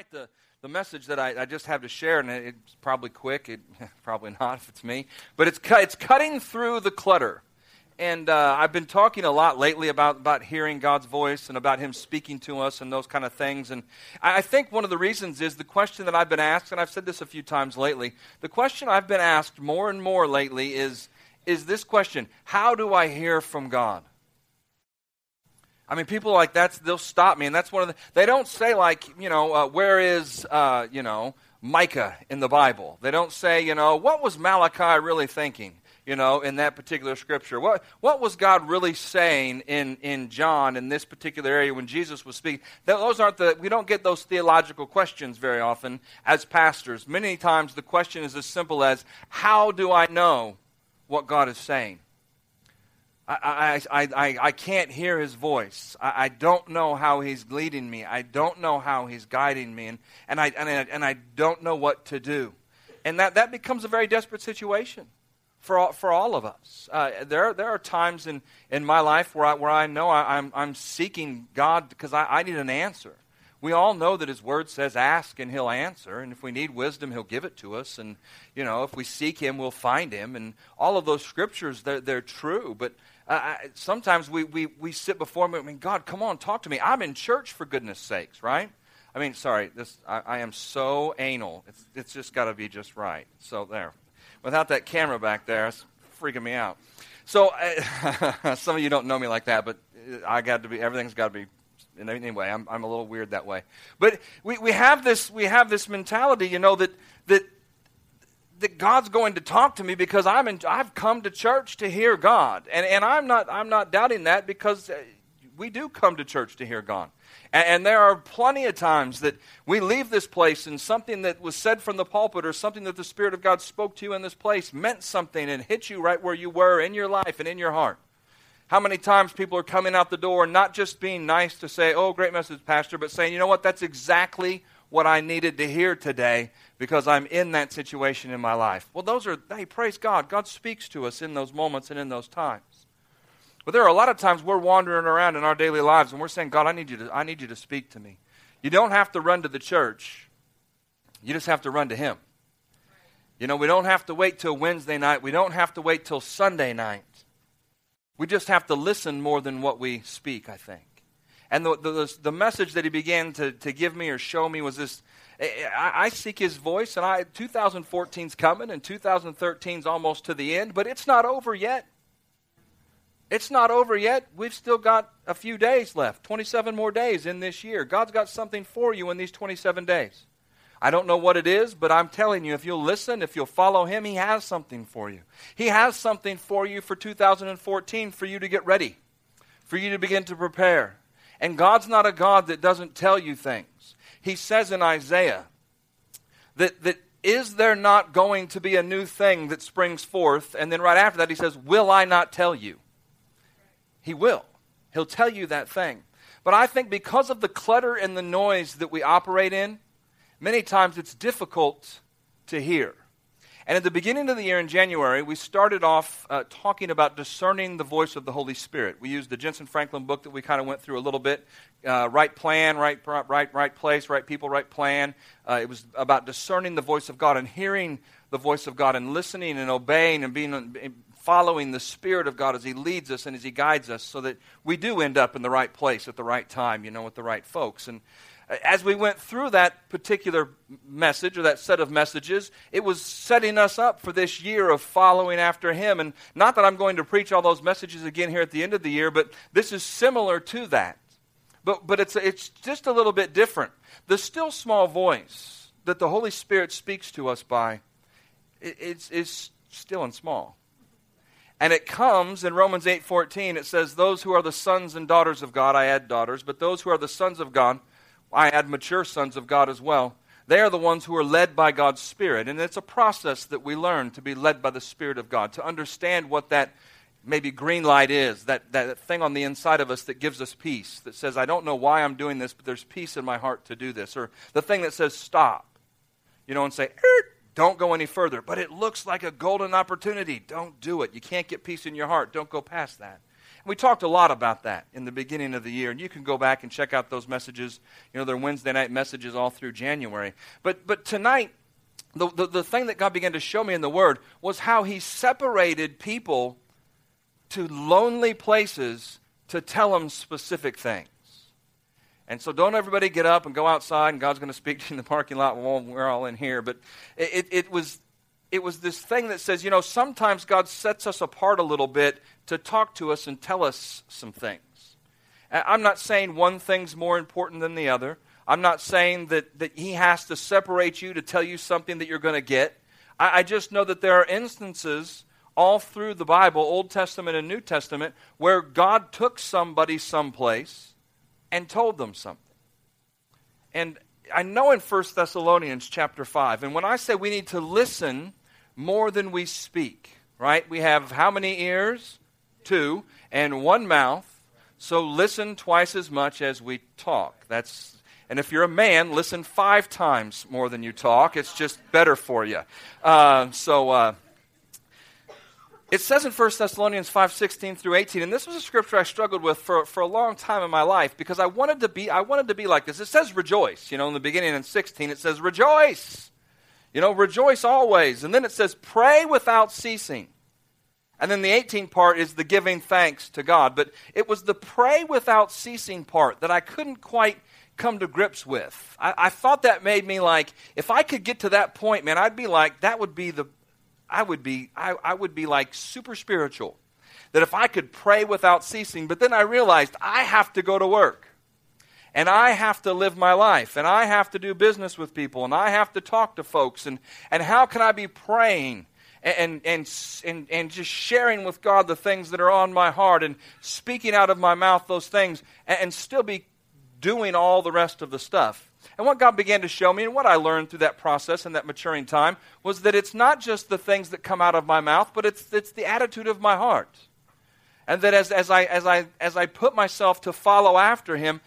tonight, the, the message that I, I just have to share, and it's probably quick, it, probably not if it's me, but it's, cu- it's cutting through the clutter. And uh, I've been talking a lot lately about, about hearing God's voice and about Him speaking to us and those kind of things. And I, I think one of the reasons is the question that I've been asked, and I've said this a few times lately. The question I've been asked more and more lately is, is this question How do I hear from God? I mean, people like that, they'll stop me, and that's one of the. They don't say like, you know, uh, where is, uh, you know, Micah in the Bible? They don't say, you know, what was Malachi really thinking? You know, in that particular scripture, what what was God really saying in in John in this particular area when Jesus was speaking? Those aren't the we don't get those theological questions very often as pastors. Many times the question is as simple as, how do I know what God is saying? I, I, I, I can't hear his voice. I, I don't know how he's leading me. I don't know how he's guiding me. And, and, I, and, I, and I don't know what to do. And that, that becomes a very desperate situation for all, for all of us. Uh, there, there are times in, in my life where I, where I know I, am I'm, I'm seeking God because I, I need an answer. We all know that His Word says, ask and He'll answer. And if we need wisdom, He'll give it to us. And, you know, if we seek Him, we'll find Him. And all of those scriptures, they're, they're true. But uh, sometimes we, we, we sit before him. I mean, God, come on, talk to me. I'm in church for goodness sakes, right? I mean, sorry, this I, I am so anal. It's, it's just got to be just right. So there, without that camera back there, it's freaking me out. So uh, some of you don't know me like that, but I got to be. Everything's got to be. Anyway, I'm, I'm a little weird that way. But we, we have this we have this mentality, you know, that that that God's going to talk to me because I'm in, I've come to church to hear God. And, and I'm, not, I'm not doubting that because uh, we do come to church to hear God. And, and, there are plenty of times that we leave this place and something that was said from the pulpit or something that the Spirit of God spoke to you in this place meant something and hit you right where you were in your life and in your heart. How many times people are coming out the door not just being nice to say, oh, great message, Pastor, but saying, you know what, that's exactly what I needed to hear today because I'm in that situation in my life. Well, those are, hey, praise God. God speaks to us in those moments and in those times. But there are a lot of times we're wandering around in our daily lives and we're saying, God, I need you to, I need you to speak to me. You don't have to run to the church, you just have to run to Him. You know, we don't have to wait till Wednesday night, we don't have to wait till Sunday night. We just have to listen more than what we speak, I think. And the, the, the message that he began to, to give me or show me was this eh, eh, I, I seek his voice, and I 2014's coming, and 2013's almost to the end, but it's not over yet. It's not over yet. We've still got a few days left, 27 more days in this year. God's got something for you in these 27 days. I don't know what it is, but I'm telling you, if you'll listen, if you'll follow Him, He has something for you. He has something for you for 2014 for you to get ready, for you to begin to prepare. And God's not a God that doesn't tell you things he says in Isaiah that, that is there not going to be a new thing that springs forth? And then right after that, he says, Will I not tell you? He will. He'll tell you that thing. But I think because of the clutter and the noise that we operate in, many times it's difficult to hear. And at the beginning of the year in January, we started off uh, talking about discerning the voice of the Holy Spirit. We used the Jentezen Franklin book that we kind of went through a little bit uh, right plan, right, right, right place, right people, right plan. Uh, it was about discerning the voice of God and hearing the voice of God and listening and obeying and being following the Spirit of God as He leads us and as He guides us so that we do end up in the right place at the right time, you know, with the right folks. And as we went through that particular message or that set of messages, it was setting us up for this year of following after Him. And not that I'm going to preach all those messages again here at the end of the year, but this is similar to that. But, but it's, it's just a little bit different. The still small voice that the Holy Spirit speaks to us by it, it's, it's still and small. And it comes in Romans 8:14 it says those who are the sons and daughters of God I add daughters but those who are the sons of God I add mature sons of God as well. They are the ones who are led by God's Spirit. And it's a process that we learn to be led by the Spirit of God, to understand what that maybe green light is, that, that thing on the inside of us that gives us peace, that says, I don't know why I'm doing this, but there's peace in my heart to do this. Or the thing that says, stop, you know, and say, er, don't go any further. But it looks like a golden opportunity. Don't do it. You can't get peace in your heart. Don't go past that. We talked a lot about that in the beginning of the year, and you can go back and check out those messages. You know, they're Wednesday night messages all through January. But, but tonight, the, the, the thing that God began to show me in the Word was how He separated people to lonely places to tell them specific things. And so don't everybody get up and go outside and God's going to speak to you in the parking lot while we're all in here. But it, it, was, it was this thing that says, you know, sometimes God sets us apart a little bit to talk to us and tell us some things. I'm not saying one thing's more important than the other. I'm not saying that, that He has to separate you to tell you something that you're going to get. I, I just know that there are instances all through the Bible, Old Testament and New Testament, where God took somebody someplace and told them something. And I know in 1 Thessalonians chapter 5, and when I say we need to listen more than we speak, right? We have how many ears? Two, and one mouth. So listen twice as much as we talk. That's and if you're a man, listen five times more than you talk. It's just better for you. Uh, so uh, it says in 1 Thessalonians 5 16 through 18, and this was a scripture I struggled with for, for a long time in my life because I wanted to be I wanted to be like this. It says rejoice. You know, in the beginning in 16, it says rejoice. You know, rejoice always. And then it says pray without ceasing. And then the 18th part is the giving thanks to God. But it was the pray without ceasing part that I couldn't quite come to grips with. I, I thought that made me like, if I could get to that point, man, I'd be like, that would be the I would be, I, I would be like super spiritual. That if I could pray without ceasing, but then I realized I have to go to work. And I have to live my life, and I have to do business with people, and I have to talk to folks. And, and how can I be praying and, and, and, and just sharing with God the things that are on my heart and speaking out of my mouth those things and, and still be doing all the rest of the stuff? And what God began to show me, and what I learned through that process and that maturing time, was that it's not just the things that come out of my mouth, but it's, it's the attitude of my heart. And that as, as, I, as, I, as I put myself to follow after Him,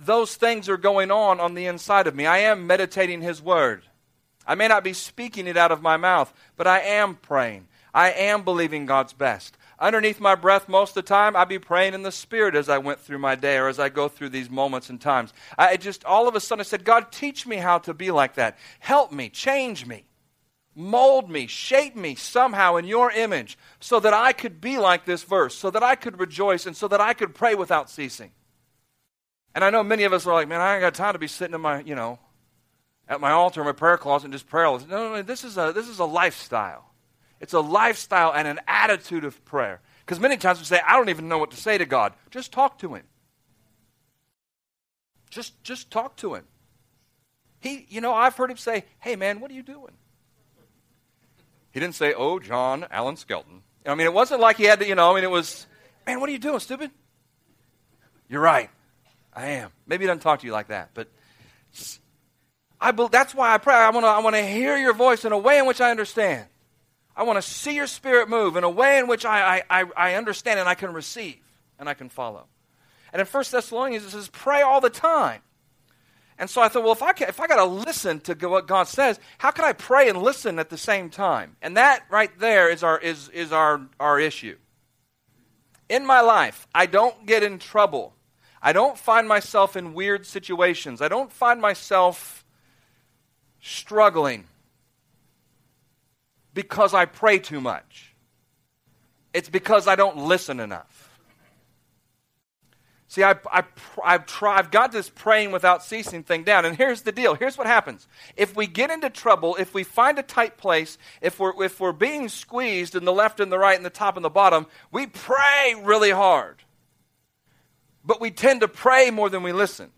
those things are going on on the inside of me. I am meditating His Word. I may not be speaking it out of my mouth, but I am praying. I am believing God's best underneath my breath most of the time, I'd be praying in the Spirit as I went through my day or as I go through these moments and times. I just, all of a sudden, I said, God, teach me how to be like that. Help me, change me, mold me, shape me somehow in your image so that I could be like this verse, so that I could rejoice, and so that I could pray without ceasing. And I know many of us are like, man, I ain't got time to be sitting in my, you know, at my altar in my prayer closet and just pray. No, no, no, this is a, this is a lifestyle. It's a lifestyle and an attitude of prayer. Because many times we say, I don't even know what to say to God. Just talk to Him. Just, just talk to Him. He, you know, I've heard him say, Hey, man, what are you doing? He didn't say, Oh, John Allen Skelton. I mean, it wasn't like he had to, you know, I mean, it was, Man, what are you doing, stupid? You're right. I am. Maybe he doesn't talk to you like that, but I, that's why I pray. I want to I wanna hear your voice in a way in which I understand. I want to see your spirit move in a way in which I, I, I understand and I can receive and I can follow. And in 1 Thessalonians, it says, pray all the time. And so I thought, well, if I, can, if I got to listen to what God says, how can I pray and listen at the same time? And that right there is our, is, is our, our issue. In my life, I don't get in trouble. I don't find myself in weird situations. I don't find myself struggling because I pray too much. It's because I don't listen enough. See, I, I, I've, tried, I've got this praying without ceasing thing down. And here's the deal. Here's what happens. If we get into trouble, if we find a tight place, if we're, if we're being squeezed in the left and the right and the top and the bottom, we pray really hard. But we tend to pray more than we listen.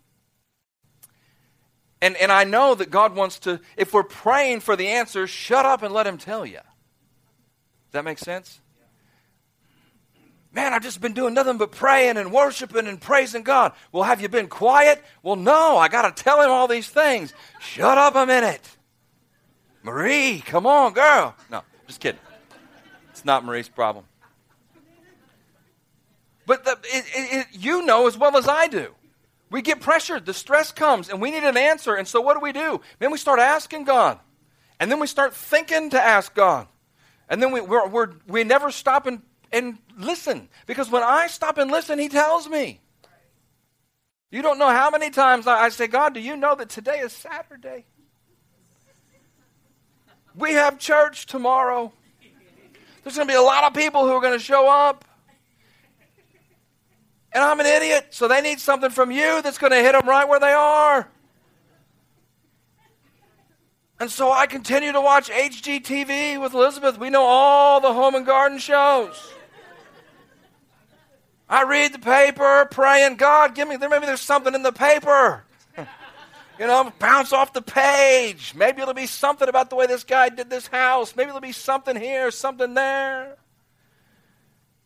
And, and I know that God wants to, if we're praying for the answer, shut up and let Him tell you. Does that make sense? Man, I've just been doing nothing but praying and worshiping and praising God. Well, have you been quiet? Well, no, I got to tell Him all these things. Shut up a minute. Marie, come on, girl. No, just kidding. It's not Marie's problem. But the, it, it, you know as well as I do. We get pressured. The stress comes, and we need an answer. And so, what do we do? Then we start asking God. And then we start thinking to ask God. And then we, we're, we're, we never stop and, and listen. Because when I stop and listen, He tells me. You don't know how many times I, I say, God, do you know that today is Saturday? We have church tomorrow. There's going to be a lot of people who are going to show up. And I'm an idiot, so they need something from you that's going to hit them right where they are. And so I continue to watch HGTV with Elizabeth. We know all the home and garden shows. I read the paper, praying, God, give me, there maybe there's something in the paper. you know, bounce off the page. Maybe it'll be something about the way this guy did this house. Maybe it'll be something here, something there.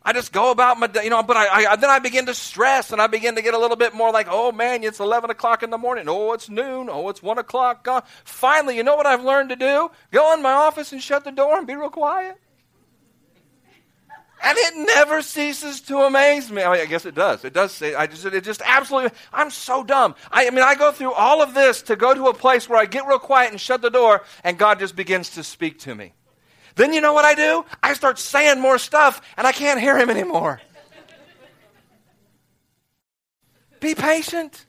I just go about my day, you know, but I, I, then I begin to stress and I begin to get a little bit more like, oh man, it's 11 o'clock in the morning. Oh, it's noon. Oh, it's 1 o'clock. Uh, finally, you know what I've learned to do? Go in my office and shut the door and be real quiet. And it never ceases to amaze me. I, mean, I guess it does. It does. Say, I just, it just absolutely. I'm so dumb. I, I mean, I go through all of this to go to a place where I get real quiet and shut the door, and God just begins to speak to me. Then you know what I do? I start saying more stuff and I can't hear him anymore. Be patient.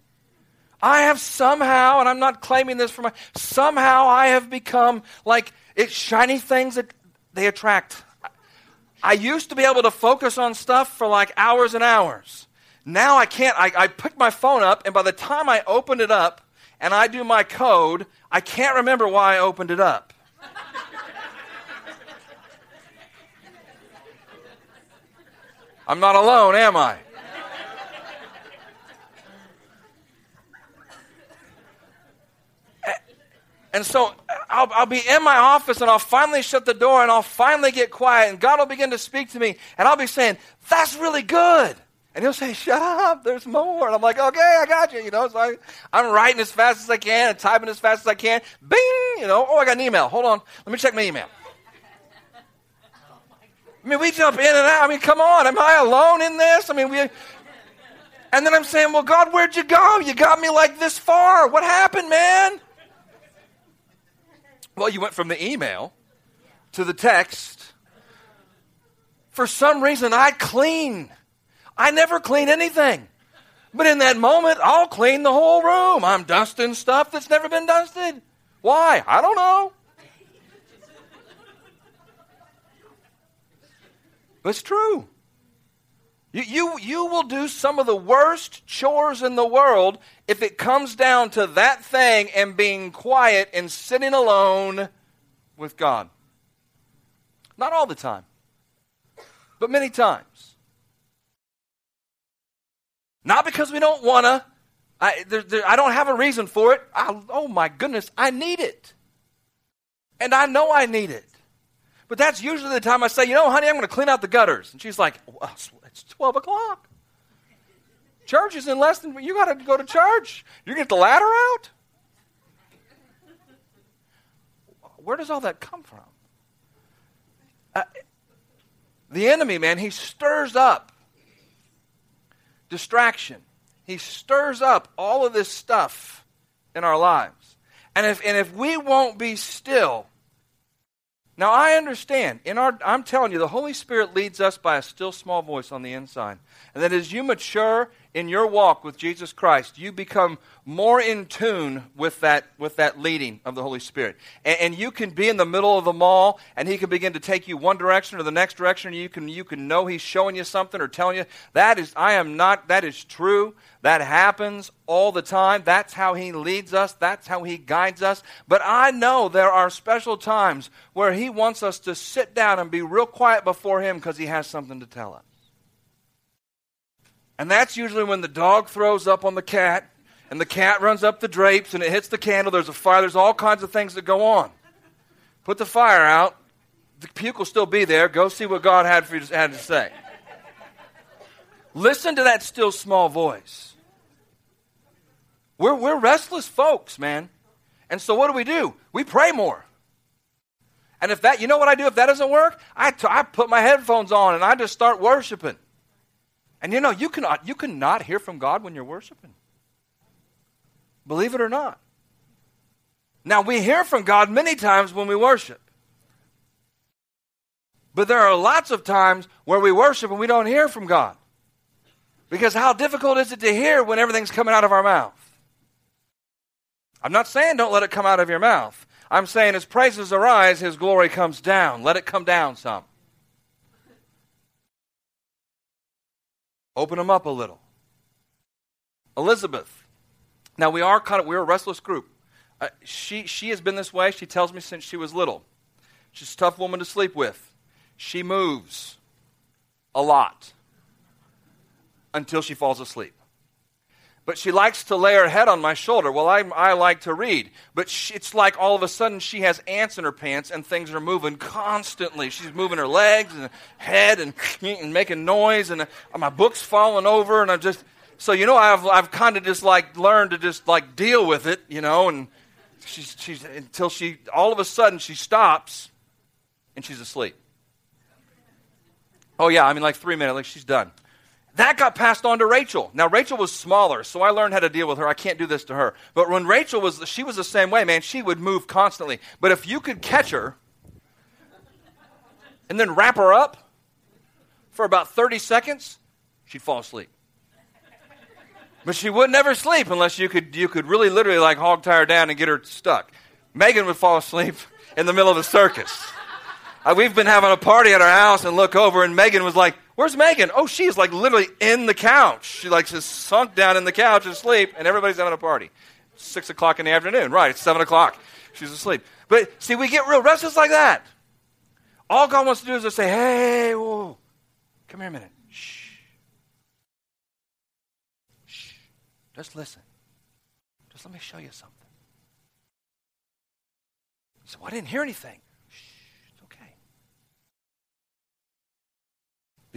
I have somehow, and I'm not claiming this for my, somehow I have become like it's shiny things that they attract. I used to be able to focus on stuff for like hours and hours. Now I can't. I, I pick my phone up, and by the time I open it up and I do my code, I can't remember why I opened it up. I'm not alone, am I? And so I'll, I'll, be in my office and I'll finally shut the door and I'll finally get quiet and God will begin to speak to me and I'll be saying, That's really good. And he'll say, Shut up, there's more. And I'm like, Okay, I got you. You know, so I, I'm writing as fast as I can and typing as fast as I can. Bing, you know, oh, I got an email. Hold on, let me check my email. I mean, we jump in and out. I mean, come on. Am I alone in this? I mean, we. And then I'm saying, well, God, where'd you go? You got me like this far. What happened, man? Well, you went from the email to the text. For some reason, I clean. I never clean anything. But in that moment, I'll clean the whole room. I'm dusting stuff that's never been dusted. Why? I don't know. It's true. You, you, you will do some of the worst chores in the world if it comes down to that thing and being quiet and sitting alone with God. Not all the time, but many times. Not because we don't want to. I, there, there, I don't have a reason for it. I, oh my goodness, I need it. And I know I need it. But that's usually the time I say, you know, honey, I'm going to clean out the gutters. And she's like, well, it's 12 o'clock. Church is in less than, you got to go to church. You get the ladder out? Where does all that come from? Uh, the enemy, man, he stirs up distraction. He stirs up all of this stuff in our lives. And if, and if we won't be still, now I understand. In our I'm telling you, the Holy Spirit leads us by a still small voice on the inside. And that as you mature in your walk with Jesus Christ, you become more in tune with that, with that leading of the Holy Spirit. And, and, you can be in the middle of the mall, and He can begin to take you one direction or the next direction. You can, you can know He's showing you something or telling you, that is, I am not, that is true. That happens all the time. That's how He leads us. That's how He guides us. But I know there are special times where He wants us to sit down and be real quiet before Him because He has something to tell us. And that's usually when the dog throws up on the cat and the cat runs up the drapes and it hits the candle. There's a fire. There's all kinds of things that go on. Put the fire out. The puke will still be there. Go see what God had for you to, had to say. Listen to that still small voice. We're, we're restless folks, man. And so what do we do? We pray more. And if that, you know what I do if that doesn't work? I, t- I put my headphones on and I just start worshiping. And you know, you cannot, you cannot hear from God when you're worshiping. Believe it or not. Now, we hear from God many times when we worship. But there are lots of times where we worship and we don't hear from God. Because how difficult is it to hear when everything's coming out of our mouth? I'm not saying don't let it come out of your mouth. I'm saying as praises arise, his glory comes down. Let it come down some. Open them up a little. Elizabeth. Now we are kind of we're a restless group. Uh, she she has been this way. She tells me since she was little. She's a tough woman to sleep with. She moves a lot until she falls asleep but she likes to lay her head on my shoulder. Well, I, I like to read. But she, it's like all of a sudden she has ants in her pants and things are moving constantly. She's moving her legs and head and, and making noise, and uh, my book's falling over, and I'm just. So, you know, I've, I've kind of just like learned to just like deal with it, you know, and she's, she's until she, all of a sudden, she stops and she's asleep. Oh, yeah, I mean, like three minutes, like she's done. That got passed on to Rachel. Now Rachel was smaller, so I learned how to deal with her. I can't do this to her. But when Rachel was she was the same way, man, she would move constantly. But if you could catch her and then wrap her up for about 30 seconds, she'd fall asleep. But she would never sleep unless you could you could really literally like hog tie her down and get her stuck. Megan would fall asleep in the middle of a circus. Uh, we've been having a party at our house and look over, and Megan was like, Where's Megan? Oh, she's like literally in the couch. She like just sunk down in the couch asleep, and everybody's having a party. Six o'clock in the afternoon. Right, it's seven o'clock. She's asleep. But see, we get real restless like that. All God wants to do is just say, hey, whoa, come here a minute. Shh. Shh. Just listen. Just let me show you something. So I didn't hear anything.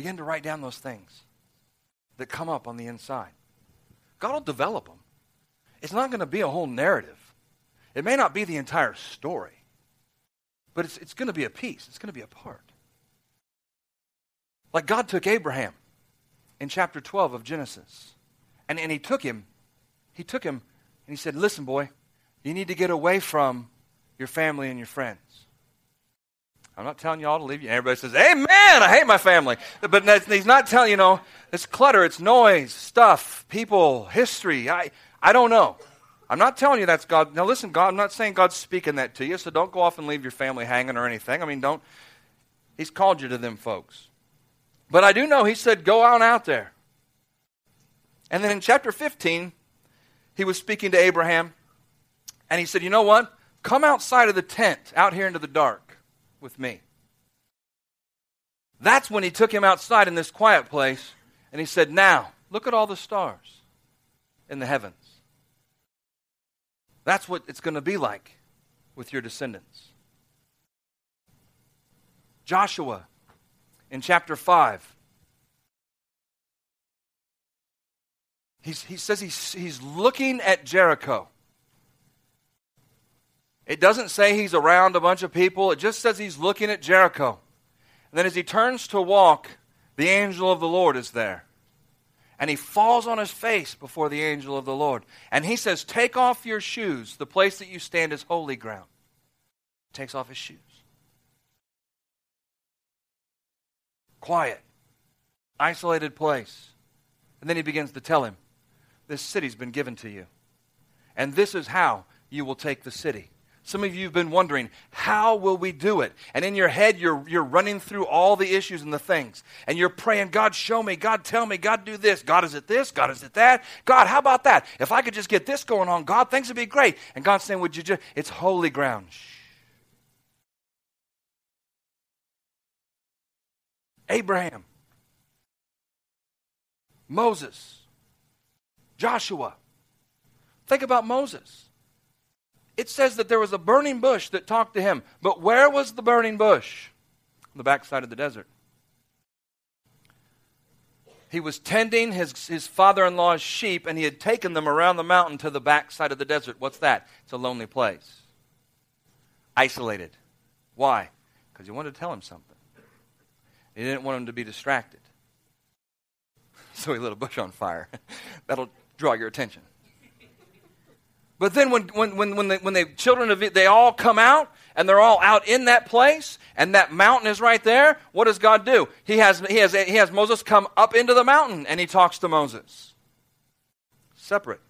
Begin to write down those things that come up on the inside. God will develop them. It's not going to be a whole narrative. It may not be the entire story, but it's, it's going to be a piece, it's going to be a part. Like God took Abraham in chapter 12 of Genesis, and, and he took him, he took him, and he said, Listen, boy, you need to get away from your family and your friends. I'm not telling you all to leave you. Everybody says, Amen, I hate my family. But he's not telling you know, it's clutter, it's noise, stuff, people, history. I, I don't know. I'm not telling you that's God. Now listen, God, I'm not saying God's speaking that to you, so don't go off and leave your family hanging or anything. I mean, don't. He's called you to them folks. But I do know he said, go on out there. And then in chapter 15, he was speaking to Abraham, and he said, you know what? Come outside of the tent, out here into the dark with me. That's when he took him outside in this quiet place and he said, Now, look at all the stars in the heavens. That's what it's going to be like with your descendants. Joshua in chapter 5. He's, he says he's, he's looking at Jericho. It doesn't say he's around a bunch of people, it just says he's looking at Jericho. And then as he turns to walk, the angel of the Lord is there. And he falls on his face before the angel of the Lord. And he says, Take off your shoes. The place that you stand is holy ground. Takes off his shoes. Quiet, isolated place. And then he begins to tell him, This city's been given to you. And this is how you will take the city. Some of you have been wondering, how will we do it? And in your head, you're, you're running through all the issues and the things. And you're praying, God, show me. God, tell me. God, do this. God, is it this? God, is it that? God, how about that? If I could just get this going on, God, things would be great. And God's saying, would you just, it's holy ground. Shh. Abraham, Moses, Joshua. Think about Moses it says that there was a burning bush that talked to him. But where was the burning bush? The backside of the desert. He was tending his, his father in law's sheep, and he had taken them around the mountain to the backside of the desert. What's that? It's a lonely place. Isolated. Why? Because he wanted to tell him something. He didn't want him to be distracted. So he lit a bush on fire. That'll draw your attention. But then when, when, when, when, the, when the children of it, they all come out and they're all out in that place, and that mountain is right there, what does God do? He has, he has, he has Moses come up into the mountain, and he talks to Moses. Separate.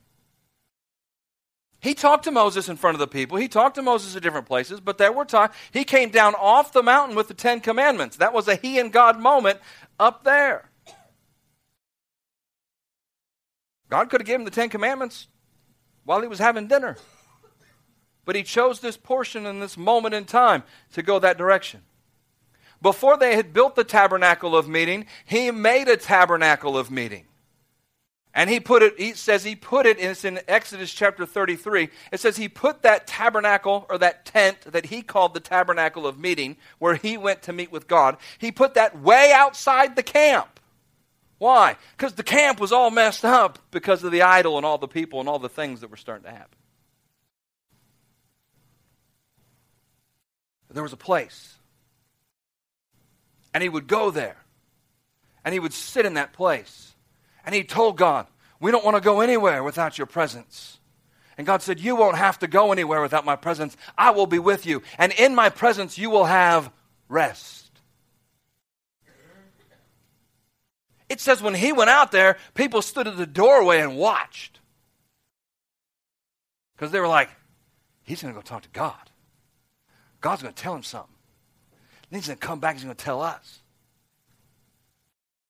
He talked to Moses in front of the people. He talked to Moses at different places, but there were times he came down off the mountain with the Ten Commandments. That was a he and God moment up there. God could have given the Ten Commandments while he was having dinner. But he chose this portion in this moment in time to go that direction. Before they had built the tabernacle of meeting, he made a tabernacle of meeting. And he put it, he says he put it, it's in Exodus chapter 33. It says he put that tabernacle or that tent that he called the tabernacle of meeting, where he went to meet with God, he put that way outside the camp. Why? Because the camp was all messed up because of the idol and all the people and all the things that were starting to happen. There was a place. And he would go there. And he would sit in that place. And he told God, We don't want to go anywhere without your presence. And God said, You won't have to go anywhere without my presence. I will be with you. And in my presence, you will have rest. It says when he went out there, people stood at the doorway and watched. Because they were like, he's going to go talk to God. God's going to tell him something. Then he's going to come back, he's going to tell us.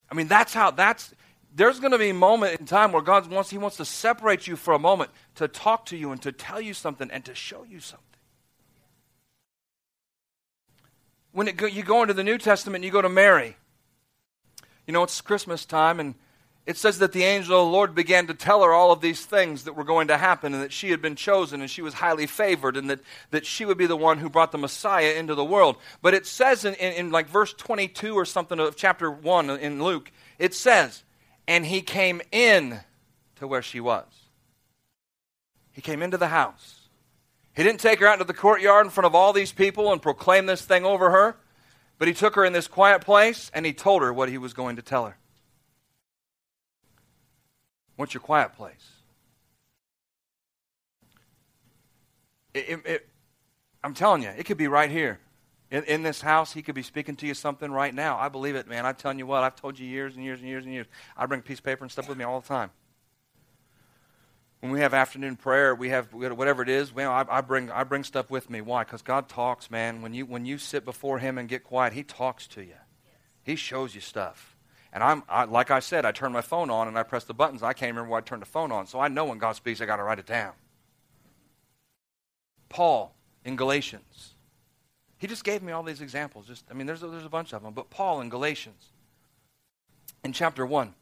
I mean, that's how, that's, there's going to be a moment in time where God wants, he wants to separate you for a moment to talk to you and to tell you something and to show you something. When it, you go into the New Testament, you go to Mary. You know, it's Christmas time, and it says that the angel of the Lord began to tell her all of these things that were going to happen, and that she had been chosen, and she was highly favored, and that, that she would be the one who brought the Messiah into the world. But it says in, in, in like verse 22 or something of chapter 1 in Luke, it says, And he came in to where she was. He came into the house. He didn't take her out into the courtyard in front of all these people and proclaim this thing over her. But he took her in this quiet place and he told her what he was going to tell her. What's your quiet place? It, it, I'm telling you, it could be right here. In, in, this house, he could be speaking to you something right now. I believe it, man. I'm telling you what, I've told you years and years and years and years. I bring a piece of paper and stuff with me all the time when we have afternoon prayer, we have whatever it is. Well, I, I bring I bring stuff with me. Why? Because God talks, man. When you when you sit before Him and get quiet, He talks to you. He shows you stuff. And I'm I, like I said, I turn my phone on and I press the buttons. I can't remember why I turned the phone on, so I know when God speaks, I got to write it down. Paul in Galatians, he just gave me all these examples. Just I mean, there's a, there's a bunch of them, but Paul in Galatians, in chapter one,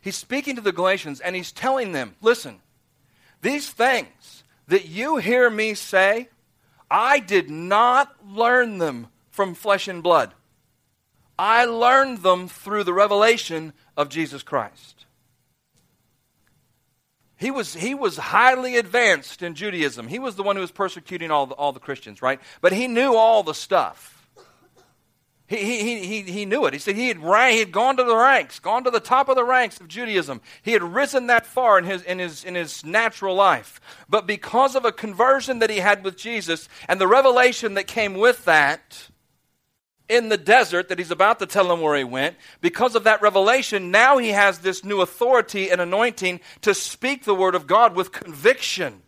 he's speaking to the Galatians and he's telling them, listen. These things that you hear me say, I did not learn them from flesh and blood. I learned them through the revelation of Jesus Christ. He was, he was highly advanced in Judaism. He was the one who was persecuting all the, all the Christians, right? But he knew all the stuff. He, he, he, he knew it. He said he had, he had gone to the ranks, gone to the top of the ranks of Judaism. He had risen that far in his, in, his, in his natural life. But because of a conversion that he had with Jesus and the revelation that came with that in the desert that he's about to tell him where he went, because of that revelation, now he has this new authority and anointing to speak the word of God with conviction,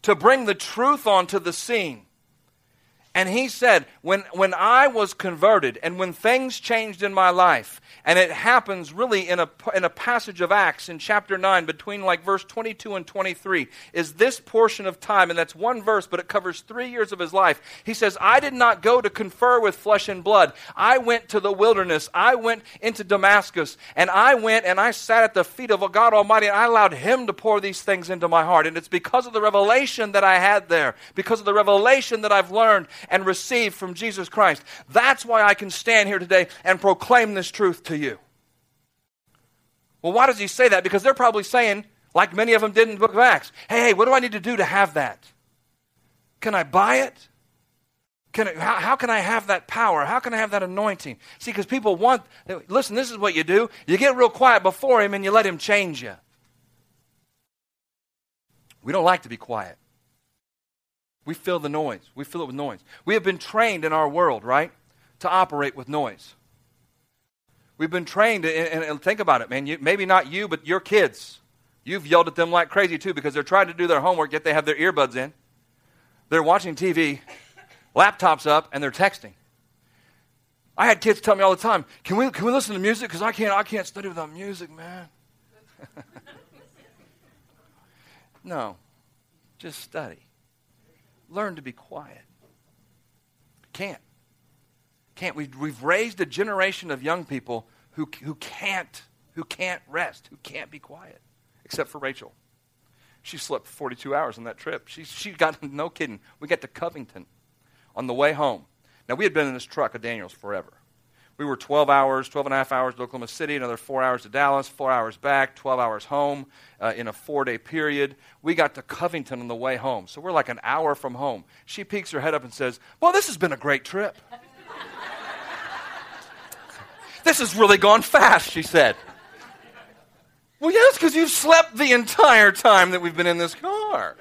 to bring the truth onto the scene. And he said, when, when I was converted and when things changed in my life, and it happens really in a, in a passage of Acts in chapter 9, between like verse 22 and 23, is this portion of time, and that's one verse, but it covers three years of his life. He says, I did not go to confer with flesh and blood. I went to the wilderness. I went into Damascus, and I went and I sat at the feet of God Almighty, and I allowed Him to pour these things into my heart. And it's because of the revelation that I had there, because of the revelation that I've learned and received from Jesus Christ. That's why I can stand here today and proclaim this truth to you. Well, why does he say that? Because they're probably saying, like many of them did in the book of Acts, hey, what do I need to do to have that? Can I buy it? Can I, how, how, can I have that power? How can I have that anointing? See, because people want, listen, this is what you do. You get real quiet before him and you let him change you. We don't like to be quiet. We fill the noise. We fill it with noise. We have been trained in our world, right, to operate with noise. We've been trained, and, and think about it, man. You, maybe not you, but your kids. You've yelled at them like crazy too because they're trying to do their homework, yet they have their earbuds in. They're watching TV, laptops up, and they're texting. I had kids tell me all the time, "Can we can we listen to music? Because I can't I can't study without music, man." no, just study. Learn to be quiet. Can't. Can't. We've, we've raised a generation of young people who, who can't who can't rest, who can't be quiet, except for Rachel. She slept 42 hours on that trip. She, she got, no kidding, we got to Covington on the way home. Now, we had been in this truck of Daniel's forever. We were 12 hours, 12 and a half hours to Oklahoma City, another four hours to Dallas, four hours back, 12 hours home uh, in a four day period. We got to Covington on the way home. So we're like an hour from home. She peeks her head up and says, Well, this has been a great trip. this has really gone fast, she said. Well, yes, because you've slept the entire time that we've been in this car.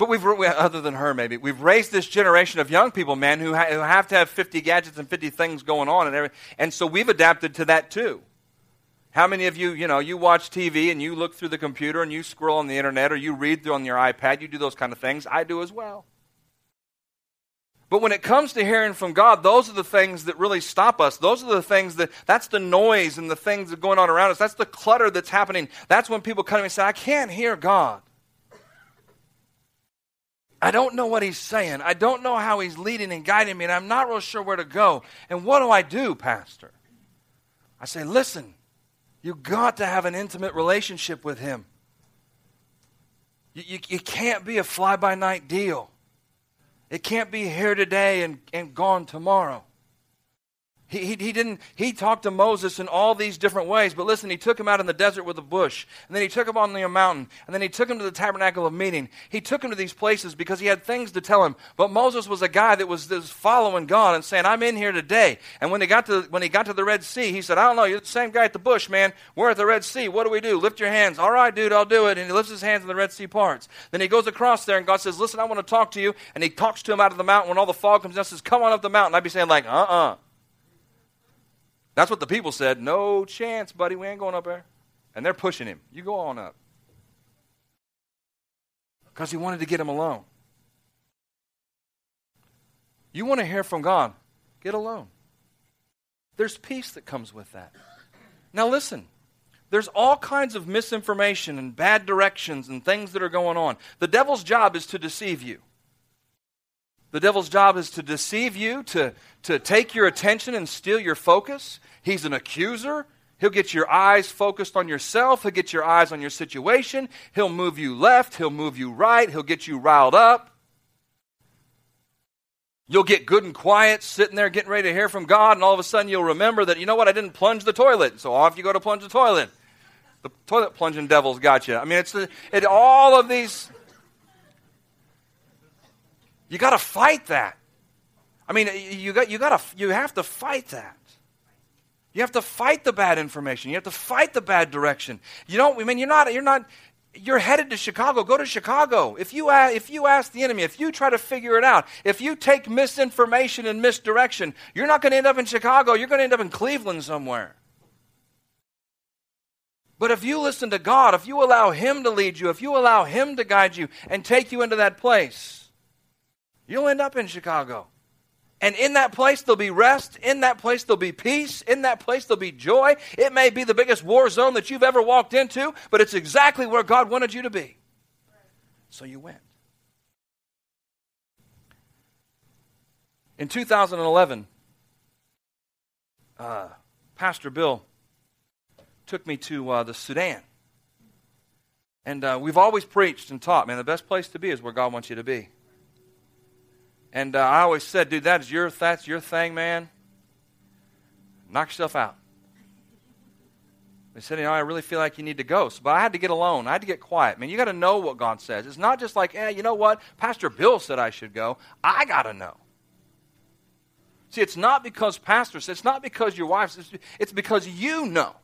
But we've, other than her, maybe, we've raised this generation of young people, man, who, ha- who have to have 50 gadgets and 50 things going on and. And so we've adapted to that too. How many of you, you know, you watch TV and you look through the computer and you scroll on the internet or you read on your iPad, you do those kind of things. I do as well. But when it comes to hearing from God, those are the things that really stop us. Those are the things that, that's the noise and the things that are going on around us. That's the clutter that's happening. That's when people come to me and say, I can't hear God. I don't know what he's saying. I don't know how he's leading and guiding me, and I'm not real sure where to go. And what do I do, Pastor? I say, listen, you got to have an intimate relationship with him. You, you, you can't be a fly by night deal. It can't be here today and, and gone tomorrow. He, he, he, didn't, he talked to Moses in all these different ways, but listen, he took him out in the desert with a bush, and then he took him on the mountain, and then he took him to the tabernacle of meeting. He took him to these places because he had things to tell him. But Moses was a guy that was, was following God and saying, I'm in here today. And when he, got to, when he got to the Red Sea, he said, I don't know, you're the same guy at the bush, man. We're at the Red Sea. What do we do? Lift your hands. All right, dude, I'll do it. And he lifts his hands and the Red Sea parts. Then he goes across there, and God says, Listen, I want to talk to you. And he talks to him out of the mountain when all the fog comes down, says, Come on up the mountain. I'd be saying, like, uh-uh. That's what the people said. No chance, buddy. We ain't going up there. And they're pushing him. You go on up. Because he wanted to get him alone. You want to hear from God? Get alone. There's peace that comes with that. Now, listen. There's all kinds of misinformation and bad directions and things that are going on. The devil's job is to deceive you. The devil's job is to deceive you, to, to take your attention and steal your focus. He's an accuser. He'll get your eyes focused on yourself. He'll get your eyes on your situation. He'll move you left. He'll move you right. He'll get you riled up. You'll get good and quiet sitting there getting ready to hear from God, and all of a sudden you'll remember that, you know what, I didn't plunge the toilet. So off you go to plunge the toilet. The toilet plunging devil's got you. I mean, it's the, it, all of these you got to fight that. I mean, you got you got to you have to fight that. You have to fight the bad information. You have to fight the bad direction. You don't. I mean, you're not. You're not. You're headed to Chicago. Go to Chicago. If you if you ask the enemy, if you try to figure it out, if you take misinformation and misdirection, you're not going to end up in Chicago. You're going to end up in Cleveland somewhere. But if you listen to God, if you allow Him to lead you, if you allow Him to guide you and take you into that place, You'll end up in Chicago. And in that place, there'll be rest. In that place, there'll be peace. In that place, there'll be joy. It may be the biggest war zone that you've ever walked into, but it's exactly where God wanted you to be. So you went. In 2011, uh, Pastor Bill took me to uh, the Sudan. And uh, we've always preached and taught, man, the best place to be is where God wants you to be. And uh, I always said, dude, that is your, that's your thing, man. Knock yourself out. They said, you know, I really feel like you need to go. So, but I had to get alone. I had to get quiet. Man, you got to know what God says. It's not just like, eh, you know what? Pastor Bill said I should go. I got to know. See, it's not because pastor says, it's not because your wife it's because you know.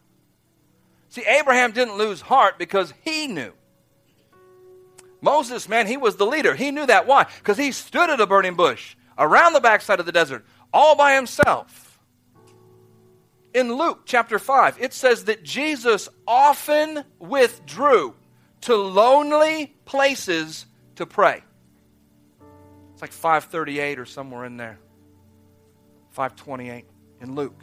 See, Abraham didn't lose heart because he knew. Moses, man, he was the leader. He knew that. Why? Because he stood at a burning bush around the backside of the desert all by himself. In Luke chapter 5, it says that Jesus often withdrew to lonely places to pray. It's like 538 or somewhere in there. 528 in Luke.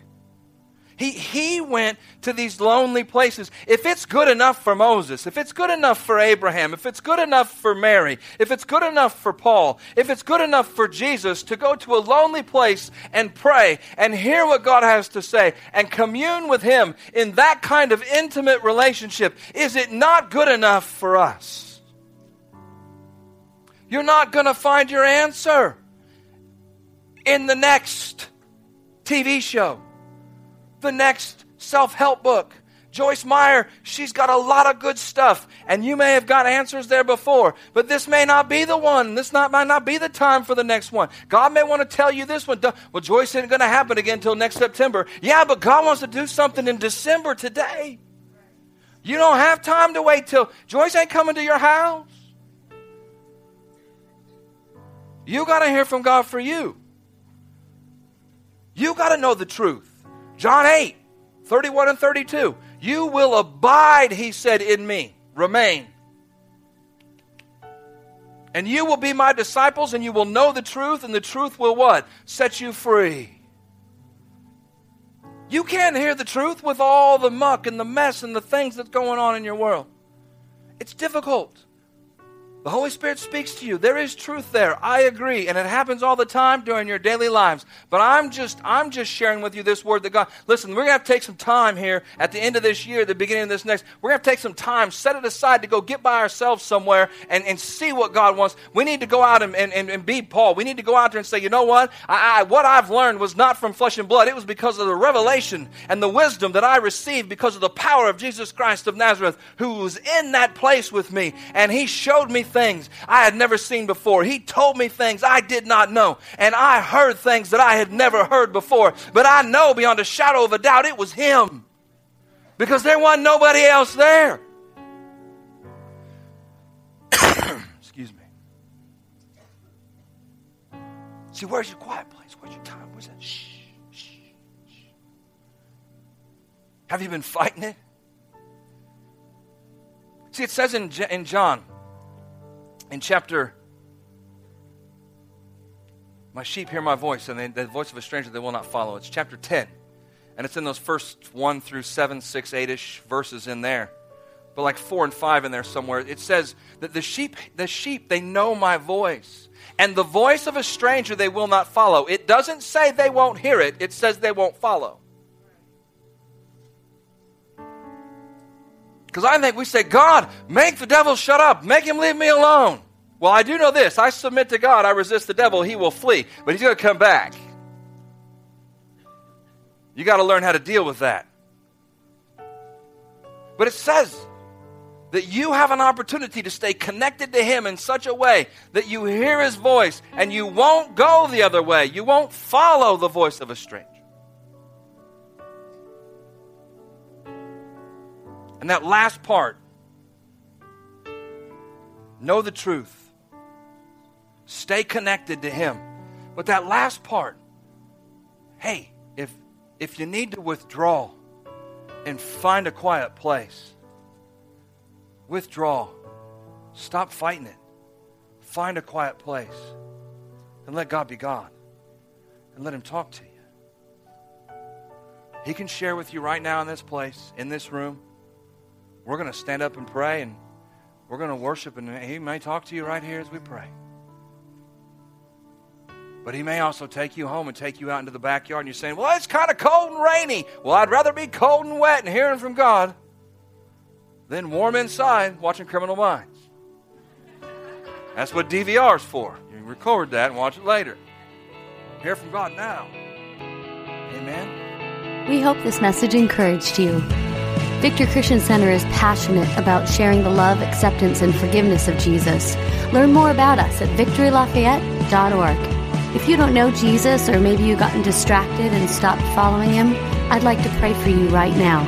He, he went to these lonely places. If it's good enough for Moses, if it's good enough for Abraham, if it's good enough for Mary, if it's good enough for Paul, if it's good enough for Jesus to go to a lonely place and pray and hear what God has to say and commune with Him in that kind of intimate relationship, is it not good enough for us? You're not going to find your answer in the next TV show the next self help book. Joyce Meyer, she's got a lot of good stuff, and you may have got answers there before, but this may not be the one. This not, might not be the time for the next one. God may want to tell you this one. Well, Joyce isn't going to happen again until next September. Yeah, but God wants to do something in December today. You don't have time to wait till Joyce ain't coming to your house. You got to hear from God for you. You got to know the truth. John 8, 31 and 32. You will abide, he said, in me. Remain. And you will be my disciples, and you will know the truth, and the truth will what? Set you free. You can't hear the truth with all the muck and the mess and the things that's going on in your world. It's difficult. The Holy Spirit speaks to you. There is truth there. I agree. And it happens all the time during your daily lives. But I'm just I'm just sharing with you this word that God listen, we're gonna have to take some time here at the end of this year, the beginning of this next. We're gonna take some time, set it aside to go get by ourselves somewhere and, and see what God wants. We need to go out and, and, and be Paul. We need to go out there and say, you know what? I, I, what I've learned was not from flesh and blood. It was because of the revelation and the wisdom that I received because of the power of Jesus Christ of Nazareth, who was in that place with me. And he showed me things I had never seen before. He told me things I did not know. And I heard things that I had never heard before. But I know beyond a shadow of a doubt it was Him. Because there wasn't nobody else there. Excuse me. See, where's your quiet place? Where's your time? Where's that? Shh, shh, shh. Have you been fighting it? See, it says in, in John in chapter my sheep hear my voice and they, the voice of a stranger they will not follow. It's chapter 10 and it's in those first 1 through 7 6 8ish verses in there. But like 4 and 5 in there somewhere it says that the sheep the sheep they know my voice and the voice of a stranger they will not follow. It doesn't say they won't hear it. It says they won't follow Because I think we say, God, make the devil shut up, make him leave me alone. Well, I do know this I submit to God, I resist the devil, he will flee, but he's going to come back. You got to learn how to deal with that. But it says that you have an opportunity to stay connected to Him in such a way that you hear His voice and you won't go the other way. You won't follow the voice of a stranger. And that last part know the truth, stay connected to Him. But that last part, hey, if, if you need to withdraw and find a quiet place, withdraw. Stop fighting it. Find a quiet place and let God be God and let Him talk to you. He can share with you right now in this place, in this room. We're going to stand up and pray, and we're going to worship, and He may talk to you right here as we pray. But He may also take you home and take you out into the backyard, and you're saying, Well, it's kind of cold and rainy. Well, I'd rather be cold and wet and hearing from God than warm inside watching Criminal Minds. That's what DVR is for. You can record that and watch it later. Hear from God now. Amen. We hope this message encouraged you. Victory Christian Center is passionate about sharing the love, acceptance, and forgiveness of Jesus. Learn more about us at victorylafayette.org. If you don't know Jesus, or maybe you've gotten distracted and stopped following him, I'd like to pray for you right now.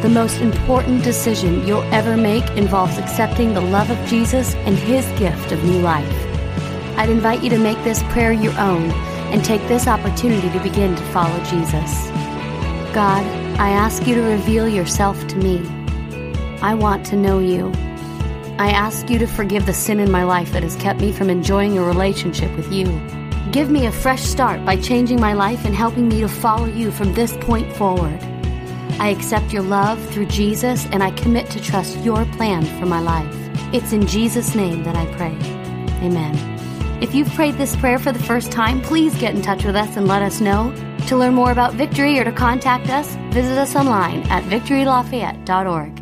The most important decision you'll ever make involves accepting the love of Jesus and His gift of new life. I'd invite you to make this prayer your own and take this opportunity to begin to follow Jesus. God, I ask you to reveal yourself to me. I want to know you. I ask you to forgive the sin in my life that has kept me from enjoying a relationship with you. Give me a fresh start by changing my life and helping me to follow you from this point forward. I accept your love through Jesus and I commit to trust your plan for my life. It's in Jesus' name that I pray. Amen. If you've prayed this prayer for the first time, please get in touch with us and let us know. To learn more about Victory or to contact us, visit us online at victorylafayette.org.